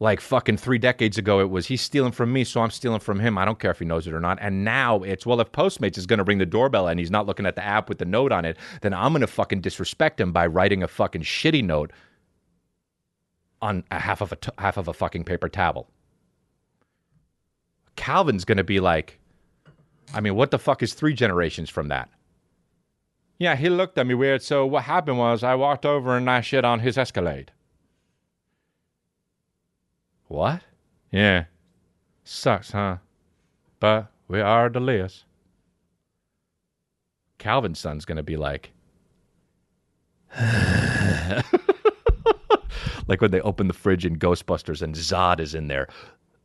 [SPEAKER 1] Like fucking three decades ago, it was he's stealing from me, so I'm stealing from him. I don't care if he knows it or not. And now it's well, if Postmates is going to ring the doorbell and he's not looking at the app with the note on it, then I'm going to fucking disrespect him by writing a fucking shitty note on a half of a t- half of a fucking paper towel. Calvin's going to be like, I mean, what the fuck is three generations from that? Yeah, he looked at me weird. So what happened was I walked over and I shit on his Escalade. What? Yeah. Sucks, huh? But we are the list. Calvin's son's gonna be like, <laughs> like when they open the fridge in Ghostbusters and Zod is in there.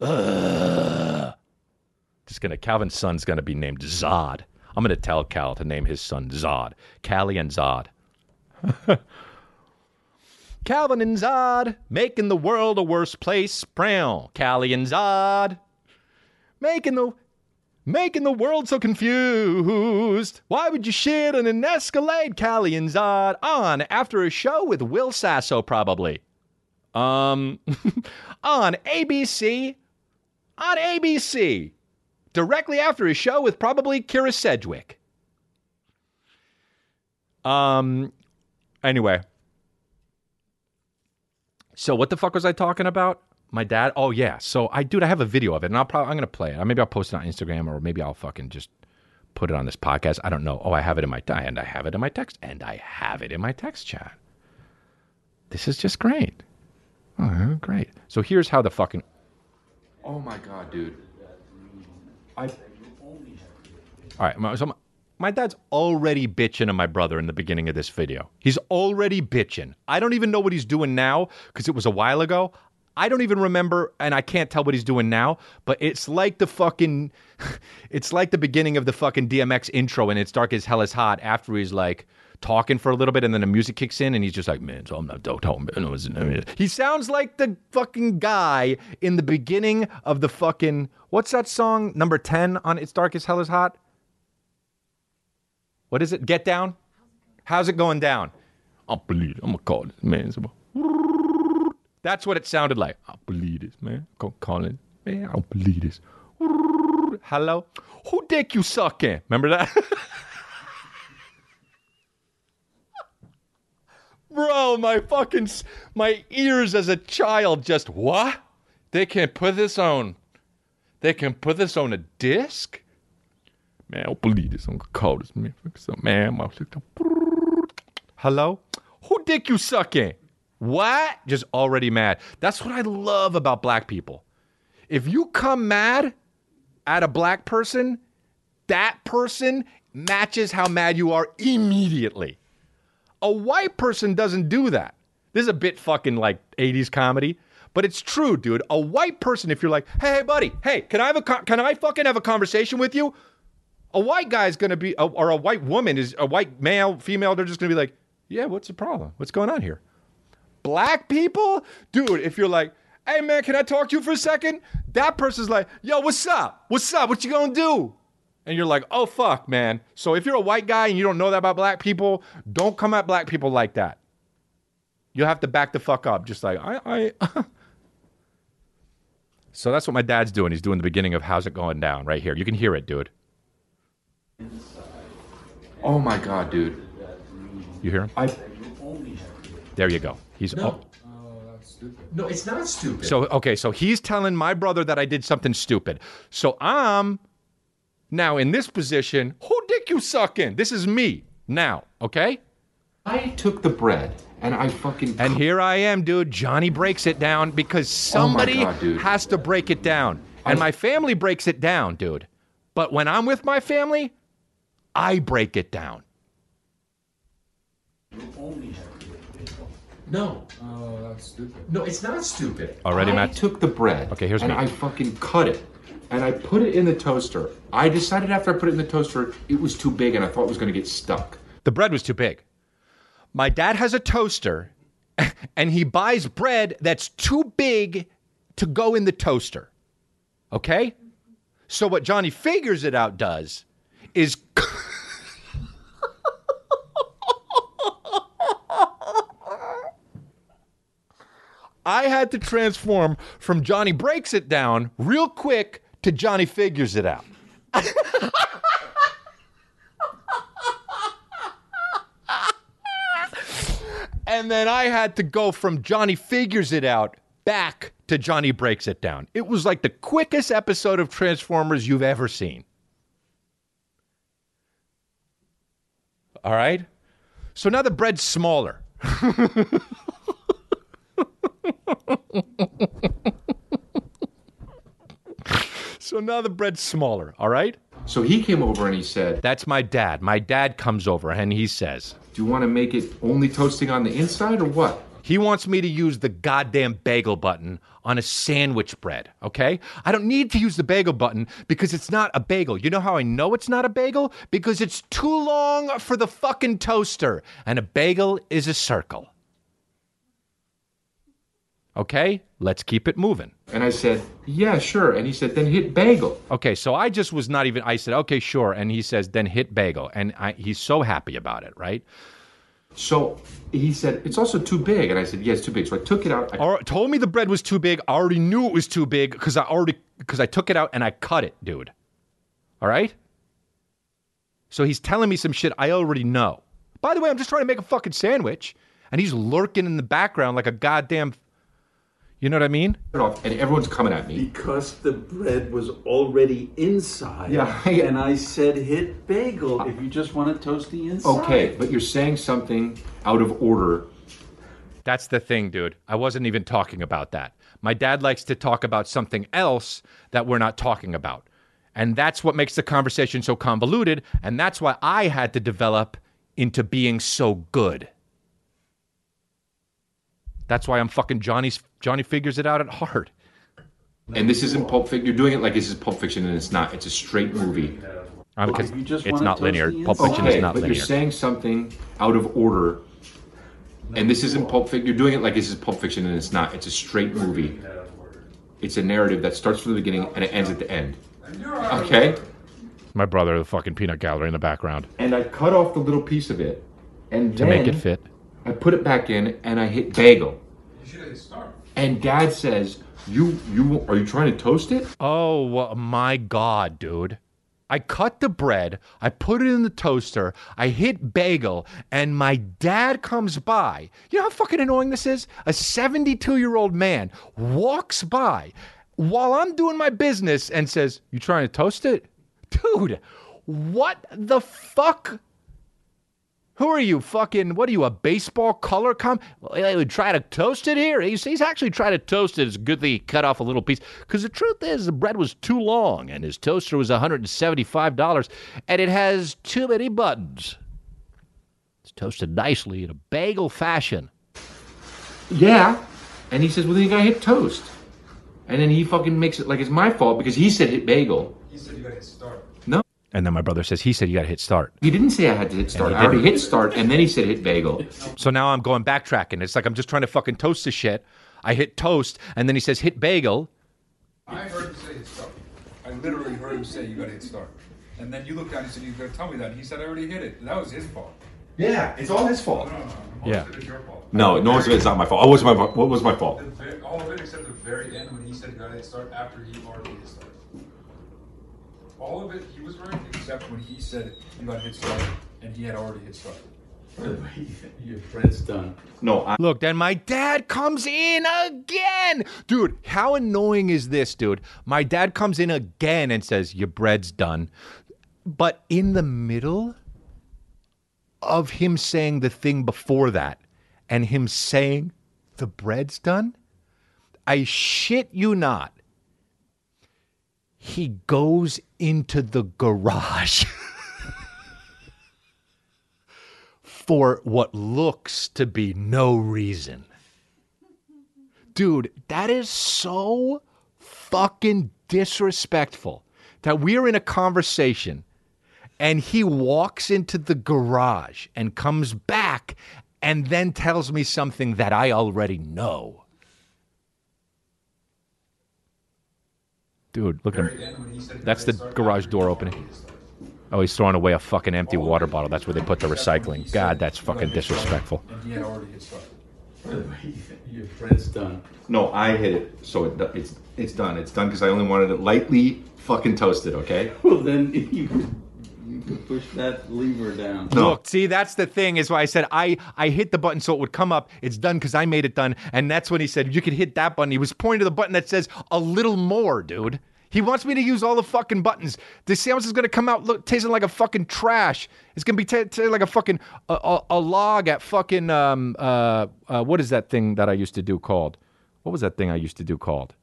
[SPEAKER 1] Ugh. <sighs> Just gonna Calvin's son's gonna be named Zod. I'm gonna tell Cal to name his son Zod. Callie and Zod. <laughs> Calvin and Zod making the world a worse place. Brown. Callie and Zod making the making the world so confused. Why would you shit on an Escalade, Callie and Zod? On after a show with Will Sasso, probably. Um, <laughs> on ABC. On ABC. Directly after a show with probably Kyra Sedgwick. Um, anyway. So what the fuck was I talking about? My dad? Oh yeah. So I dude, I have a video of it and I'll probably I'm gonna play it. Maybe I'll post it on Instagram or maybe I'll fucking just put it on this podcast. I don't know. Oh, I have it in my and I have it in my text and I have it in my text chat. This is just great. Oh, great. So here's how the fucking Oh my god, dude. I All right, my- so my, my dad's already bitching at my brother in the beginning of this video. He's already bitching. I don't even know what he's doing now because it was a while ago. I don't even remember, and I can't tell what he's doing now. But it's like the fucking, <laughs> it's like the beginning of the fucking DMX intro, and it's dark as hell is hot. After he's like talking for a little bit, and then the music kicks in, and he's just like, "Man, so I'm not don't tell me." no, it's- I mean," He sounds like the fucking guy in the beginning of the fucking what's that song number ten on "It's Dark as Hell is Hot." What is it? Get down. How's it going down? I believe it. I'm gonna call this man. That's what it sounded like. I believe this, man. Go call it, man. I don't believe this. Hello, who dick you sucking? Remember that? <laughs> Bro, my fucking my ears as a child just what? They can put this on. They can put this on a disc. Man, I believe this. I'm gonna call this man. So, man, my Hello? Who dick you sucking? What? Just already mad. That's what I love about black people. If you come mad at a black person, that person matches how mad you are immediately. A white person doesn't do that. This is a bit fucking like 80s comedy, but it's true, dude. A white person, if you're like, hey, hey, buddy, hey, can I have a con- can I fucking have a conversation with you? A white guy's gonna be, or a white woman is a white male, female. They're just gonna be like, yeah, what's the problem? What's going on here? Black people, dude. If you're like, hey man, can I talk to you for a second? That person's like, yo, what's up? What's up? What you gonna do? And you're like, oh fuck, man. So if you're a white guy and you don't know that about black people, don't come at black people like that. You'll have to back the fuck up. Just like I, I. <laughs> so that's what my dad's doing. He's doing the beginning of how's it going down right here. You can hear it, dude. Oh my god, dude. You hear him?
[SPEAKER 3] I
[SPEAKER 1] There you go. He's oh.
[SPEAKER 3] no, it's not stupid.
[SPEAKER 1] So okay, so he's telling my brother that I did something stupid. So I'm Now, in this position, who dick you sucking? This is me now, okay?
[SPEAKER 4] I took the bread and I fucking
[SPEAKER 1] And here I am, dude. Johnny breaks it down because oh somebody
[SPEAKER 4] Oh God, dude.
[SPEAKER 1] has to break it down. And my family breaks it down, dude. But when I'm with my family, I break it down.
[SPEAKER 4] no,
[SPEAKER 3] Oh, that's stupid.
[SPEAKER 4] no, it's not stupid.
[SPEAKER 1] Already,
[SPEAKER 4] I
[SPEAKER 1] Matt?
[SPEAKER 4] took the bread.
[SPEAKER 1] Okay, here's
[SPEAKER 4] and
[SPEAKER 1] me.
[SPEAKER 4] I fucking cut it and I put it in the toaster. I decided after I put it in the toaster, it was too big and I thought it was going to get stuck.
[SPEAKER 1] The bread was too big. My dad has a toaster <laughs> and he buys bread that's too big to go in the toaster. Okay? So what Johnny figures it out does is <laughs> I had to transform from Johnny breaks it down real quick to Johnny figures it out. And then I had to go from Johnny figures it out back to Johnny breaks it down. It was like the quickest episode of Transformers you've ever seen. All right? So now the bread's smaller. <laughs> so now the bread's smaller, all right?
[SPEAKER 4] So he came over and he said,
[SPEAKER 1] That's my dad. My dad comes over and he says,
[SPEAKER 4] "Do you want to make it only toasting on the inside or what?"
[SPEAKER 1] He wants me to use the goddamn bagel button on a sandwich bread, okay? I don't need to use the bagel button because it's not a bagel. You know how I know it's not a bagel? Because it's too long for the fucking toaster, and a bagel is a circle. Okay? Let's keep it moving.
[SPEAKER 4] And I said, "Yeah, sure." And he said, "Then hit bagel."
[SPEAKER 1] Okay, so I just was not even. I said, okay, sure, and he says, then hit bagel, and I, he's so happy about it, right?
[SPEAKER 4] So he said, "It's also too big." And I said, "Yeah, it's too big." So I took it out. I
[SPEAKER 1] Or told me the bread was too big. I already knew it was too big because I already because I took it out and I cut it, dude. All right. So he's telling me some shit I already know. By the way, I'm just trying to make a fucking sandwich, and he's lurking in the background like a goddamn. You know what I mean?
[SPEAKER 4] and everyone's coming at me.
[SPEAKER 5] Because the bread was already inside.
[SPEAKER 4] Yeah, <laughs> I-
[SPEAKER 5] And I said hit bagel if you just want to toast the inside.
[SPEAKER 4] Okay, but you're saying something out of order.
[SPEAKER 1] That's the thing, dude. I wasn't even talking about that. My dad likes to talk about something else that we're not talking about. And that's what makes the conversation so convoluted. And that's why I had to develop into being so good. That's why I'm fucking Johnny's Johnny figures it out at heart.
[SPEAKER 4] And this isn't Pulp Fiction. You're doing it like this is Pulp Fiction, and it's not. It's a straight movie.
[SPEAKER 1] I'm,
[SPEAKER 5] you just
[SPEAKER 1] it's not linear. Pulp. Fiction
[SPEAKER 4] Okay,
[SPEAKER 1] is not
[SPEAKER 4] but
[SPEAKER 1] linear.
[SPEAKER 4] you're saying something out of order. And this isn't Pulp Fiction. You're doing it like this is Pulp Fiction, and it's not. It's a straight movie. It's a narrative that starts from the beginning and it ends at the end. Okay?
[SPEAKER 1] My brother, the fucking peanut gallery in the background.
[SPEAKER 4] And I cut off the little piece of it, and
[SPEAKER 1] To make it fit.
[SPEAKER 4] I put it back in, and I hit bagel.
[SPEAKER 3] You should have start.
[SPEAKER 4] And Dad says, "You, you, are you trying to toast it?"
[SPEAKER 1] Oh my god, dude. I cut the bread, I put it in the toaster, I hit bagel, and my dad comes by. You know how fucking annoying this is? A 72 year old man walks by while I'm doing my business and says, You trying to toast it? Dude, what the fuck? Who are you, fucking? What are you, a baseball color com? Well, They would try to toast it here. He's, he's actually trying to toast it. It's good that he cut off a little piece. Because the truth is, the bread was too long, and his toaster was $175, and it has too many buttons. It's toasted nicely in a bagel fashion.
[SPEAKER 4] Yeah. And he says, "Well, then you gotta hit toast." And then he fucking makes it like it's my fault because he said hit bagel.
[SPEAKER 3] He said you gotta hit start.
[SPEAKER 4] No,
[SPEAKER 1] And then my brother says, he said you got to hit start.
[SPEAKER 4] he didn't say I had to hit start. I already hit start, and then he said hit bagel.
[SPEAKER 1] So now I'm going backtracking. It's like I'm just trying to fucking toast this shit. I hit toast, and then he says hit bagel.
[SPEAKER 3] I heard him say hit start. I literally heard him say you gotta hit start. And then you looked down and said you gotta tell me that. And he said I already hit it. That was his fault.
[SPEAKER 4] Yeah, it's all his fault.
[SPEAKER 3] No, no, no. Most
[SPEAKER 1] Yeah.
[SPEAKER 3] of it is your fault.
[SPEAKER 4] No, no, it's, it's not my fault. What was my what was my fault?
[SPEAKER 3] The ve- all of it except the very end when he said you gotta hit start after he already hit start. All of it he was right except when he said you gotta hit start and he had already hit start. <laughs>
[SPEAKER 5] Your bread's done.
[SPEAKER 4] No, I,
[SPEAKER 1] Look, then my dad comes in again. Dude, how annoying is this, dude? My dad comes in again and says, Your bread's done. But in the middle of him saying the thing before that and him saying, The bread's done, I shit you not. He goes into the garage. <laughs> for what looks to be no reason. Dude, that is so fucking disrespectful that we're in a conversation and he walks into the garage and comes back and then tells me something that I already know. Dude, look at him.
[SPEAKER 3] And when he said
[SPEAKER 1] That's the garage door opening. Oh, he's throwing away a fucking empty water bottle. That's where they put the recycling. God, that's fucking disrespectful.
[SPEAKER 3] And he had already hit start.
[SPEAKER 5] Your bread's done.
[SPEAKER 4] no, I hit it, so it, it's it's done. It's done because I only wanted it lightly fucking toasted. Okay.
[SPEAKER 5] Well, then <laughs> you could, you could push that lever down.
[SPEAKER 4] No.
[SPEAKER 1] Look, see, that's the thing is why I said I I hit the button so it would come up. It's done because I made it done, and that's when he said you could hit that button. He was pointing to the button that says a little more, dude. He wants me to use all the fucking buttons. This sandwich is gonna come out look tasting like a fucking trash. It's gonna be ta tasting like a fucking a, a, a log at fucking um uh, uh what is that thing that I used to do called? What was that thing I used to do called?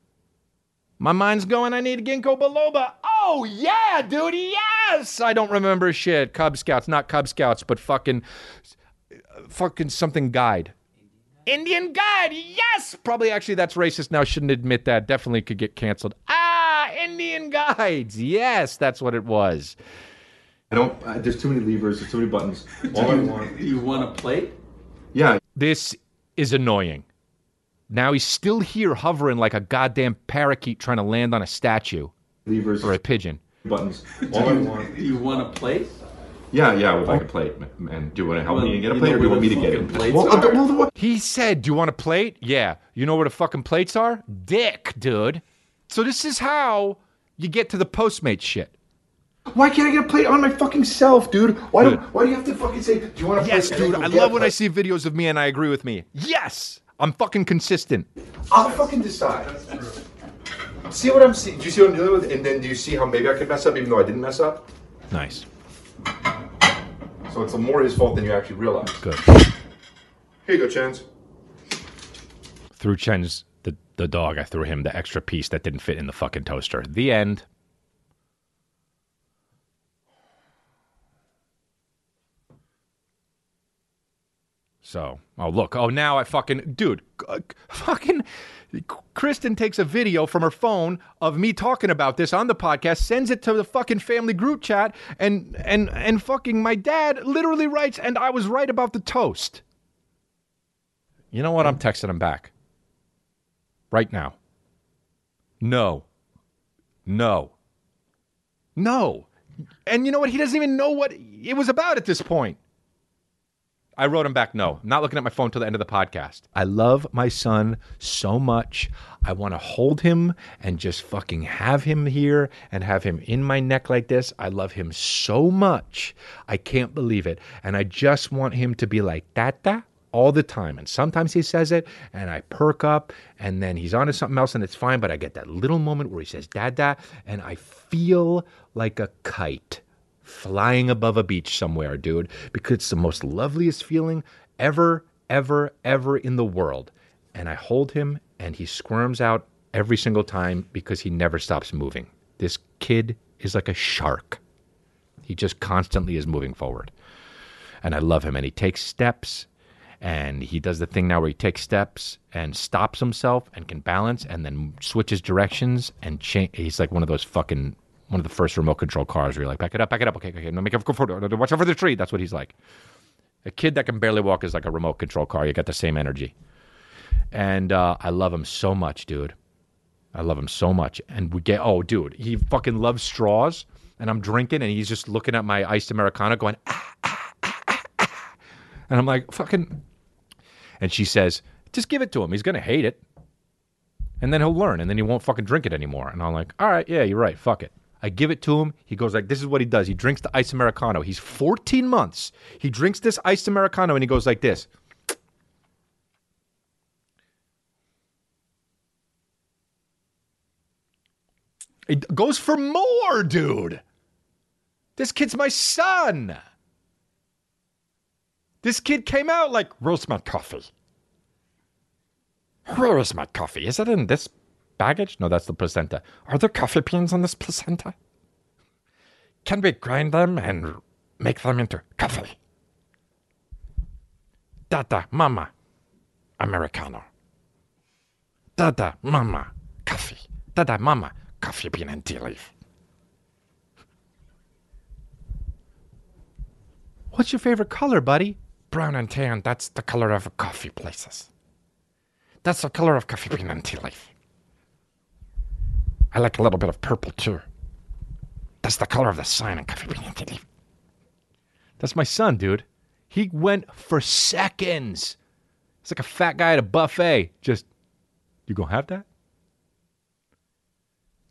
[SPEAKER 1] My mind's going. I need a ginkgo biloba. Oh yeah, dude. Yes. I don't remember shit. Cub Scouts, not Cub Scouts, but fucking, fucking something guide. Indian guide. Yes. Probably actually that's racist. Now shouldn't admit that. Definitely could get canceled. Ah, Indian guides. Yes, that's what it was.
[SPEAKER 4] I don't. Uh, there's too many levers. There's too many buttons. <laughs> All I want.
[SPEAKER 5] Do you want a plate?
[SPEAKER 4] Yeah.
[SPEAKER 1] This is annoying. Now he's still here hovering like a goddamn parakeet trying to land on a statue
[SPEAKER 4] Levers.
[SPEAKER 1] or a pigeon.
[SPEAKER 4] Buttons. <laughs> All I want.
[SPEAKER 5] Do you want a plate?
[SPEAKER 4] Yeah, yeah. I would like a plate. And do you want to help
[SPEAKER 5] Well,
[SPEAKER 4] me and get a
[SPEAKER 5] you
[SPEAKER 4] plate,
[SPEAKER 5] know
[SPEAKER 4] or do you
[SPEAKER 5] where
[SPEAKER 4] want me
[SPEAKER 5] the
[SPEAKER 4] to get
[SPEAKER 5] fucking
[SPEAKER 4] it?
[SPEAKER 5] plates
[SPEAKER 4] Well,
[SPEAKER 5] are?
[SPEAKER 4] well, what?
[SPEAKER 1] He said, Do you want a plate? Yeah. You know where the fucking plates are? Dick, dude. So this is how you get to the Postmates shit.
[SPEAKER 4] Why can't I get a plate on my fucking self, dude? Why do Why do you have to fucking say? Do you want a plate?
[SPEAKER 1] Yes,
[SPEAKER 4] and
[SPEAKER 1] dude. I love when I see videos of me and I agree with me. Yes. I'm fucking consistent.
[SPEAKER 4] I'll fucking decide. See what I'm seeing? Do you see what I'm dealing with? And then do you see how maybe I could mess up, even though I didn't mess up?
[SPEAKER 1] Nice.
[SPEAKER 4] So it's more his fault than you actually realize.
[SPEAKER 1] Good.
[SPEAKER 4] Here you go, Chance.
[SPEAKER 1] Through Chen's the, the dog, I threw him the extra piece that didn't fit in the fucking toaster. The end. So, oh look, oh now I fucking dude, uh, fucking Kristen takes a video from her phone of me talking about this on the podcast, sends it to the fucking family group chat, and and and fucking my dad literally writes, and I was right about the toast. You know what? I'm texting him back right now. No. No. No. And you know what? He doesn't even know what it was about at this point. I wrote him back, no. I'm not looking at my phone till the end of the podcast. I love my son so much. I want to hold him and just fucking have him here and have him in my neck like this. I love him so much. I can't believe it. And I just want him to be like, Tata, all the time. And sometimes he says it and I perk up and then he's on to something else and it's fine. But I get that little moment where he says, Dada, and I feel like a kite flying above a beach somewhere, dude, because it's the most loveliest feeling ever, ever, ever in the world. And I hold him and he squirms out every single time because he never stops moving. This kid is like a shark. He just constantly is moving forward. And I love him. And he takes steps and he does the thing now where he takes steps and stops himself and can balance and then switches directions and cha- he's like one of those fucking one of the first remote control cars where you're like back it up back it up okay okay make it go forward watch out for the tree that's what he's like a kid that can barely walk is like a remote control car you got the same energy and uh, i love him so much dude i love him so much and we get oh dude he fucking loves straws and i'm drinking and he's just looking at my iced americano going ah, ah, ah, ah, ah. and i'm like fucking and she says, just give it to him. He's to hate it. And then he'll learn, and then he won't fucking drink it anymore. And I'm like, all right, yeah, you're right. Fuck it. I give it to him. He goes like, this is what he does. He drinks the iced Americano. He's 14 months. He drinks this iced Americano and he goes like this. It goes for more, dude. This kid's my son. This kid came out like, Where's my coffee? Where is my coffee? Is it in this baggage? No, that's the placenta. Are there coffee beans on this placenta? Can we grind them and make them into coffee? Dada, mama, Americano. Dada, mama, coffee. Dada, mama, coffee bean and tea leaf. What's your favorite color, buddy? Brown and tan. That's the color of coffee places. That's the color of coffee bean and tea leaf. I like a little bit of purple too. That's the color of the sign. <laughs> That's my son, dude. He went for seconds. It's like a fat guy at a buffet. Just, you gonna have that?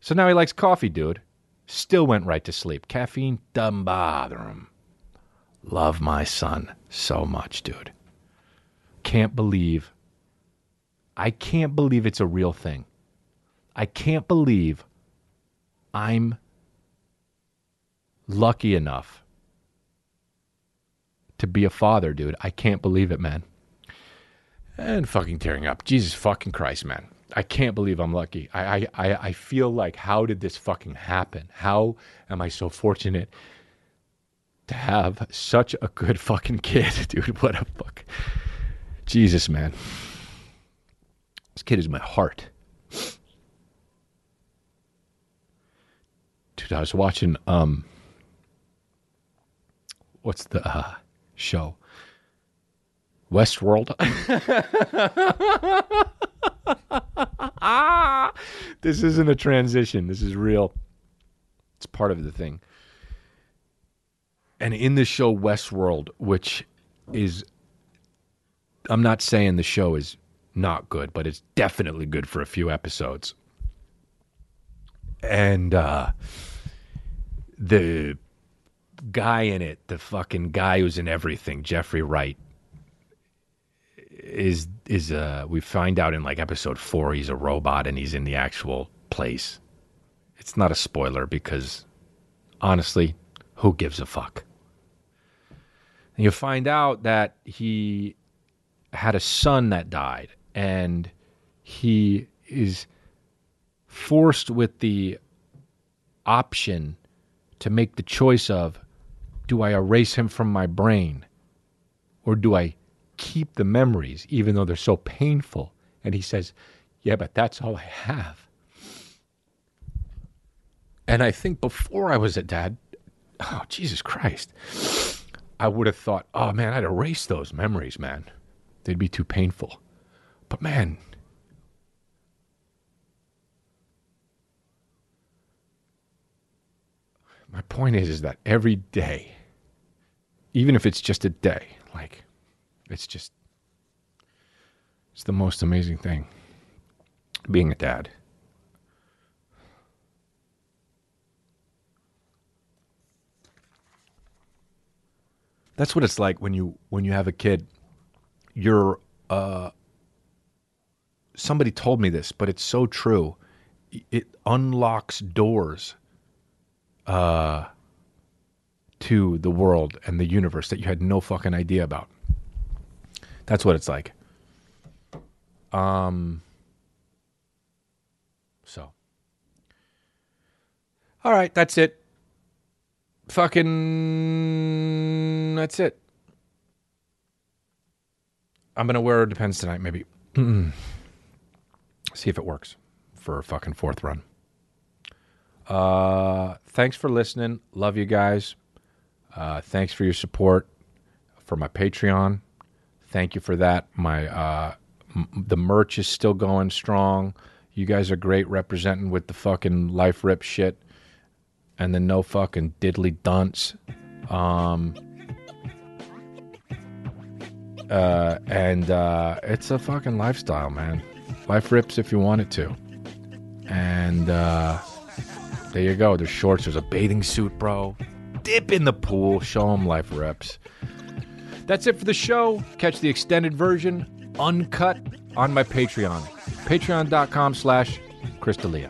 [SPEAKER 1] So now he likes coffee, dude. Still went right to sleep. Caffeine doesn't bother him. Love my son so much, dude. Can't believe. I can't believe it's a real thing. I can't believe I'm lucky enough to be a father, dude. I can't believe it, man. And fucking tearing up. Jesus fucking Christ, man. I can't believe I'm lucky. I, I, I, feel like, how did this fucking happen? How am I so fortunate to have such a good fucking kid, <laughs> dude? What a fuck. Jesus, man. This kid is my heart. Dude, I was watching um what's the uh, show? Westworld. <laughs> this isn't a transition. This is real. It's part of the thing. And in the show Westworld, which is I'm not saying the show is not good, but it's definitely good for a few episodes. And uh the guy in it, the fucking guy who's in everything, Jeffrey Wright, is is uh we find out in like episode four he's a robot and he's in the actual place. It's not a spoiler because honestly, who gives a fuck? And you find out that he had a son that died and he is forced with the option to make the choice of do I erase him from my brain or do I keep the memories even though they're so painful? And he says, Yeah, but that's all I have. And I think before I was a dad, oh, Jesus Christ, I would have thought, oh man, I'd erase those memories, man. They'd be too painful. But man, my point is is that every day even if it's just a day like it's just it's the most amazing thing being a dad. That's what it's like when you when you have a kid. You're uh somebody told me this but it's so true. It unlocks doors uh, to the world and the universe that you had no fucking idea about. That's what it's like. Um. So. All right, that's it. Fucking. That's it. I'm gonna wear Depends tonight, maybe. <clears throat> See if it works for a fucking fourth run. Uh, thanks for listening. Love you guys. Uh, thanks for your support for my Patreon. Thank you for that. My uh, m- the merch is still going strong. You guys are great representing with the fucking life rip shit and the no fucking diddly dunce. Um, uh, and uh, it's a fucking lifestyle, man. Life rips if you want it to. And uh, There you go. There's shorts. There's a bathing suit, bro. Dip in the pool. Show them life rips. That's it for the show. Catch the extended version, uncut, on my Patreon. Patreon.com slash
[SPEAKER 2] chrisdelia.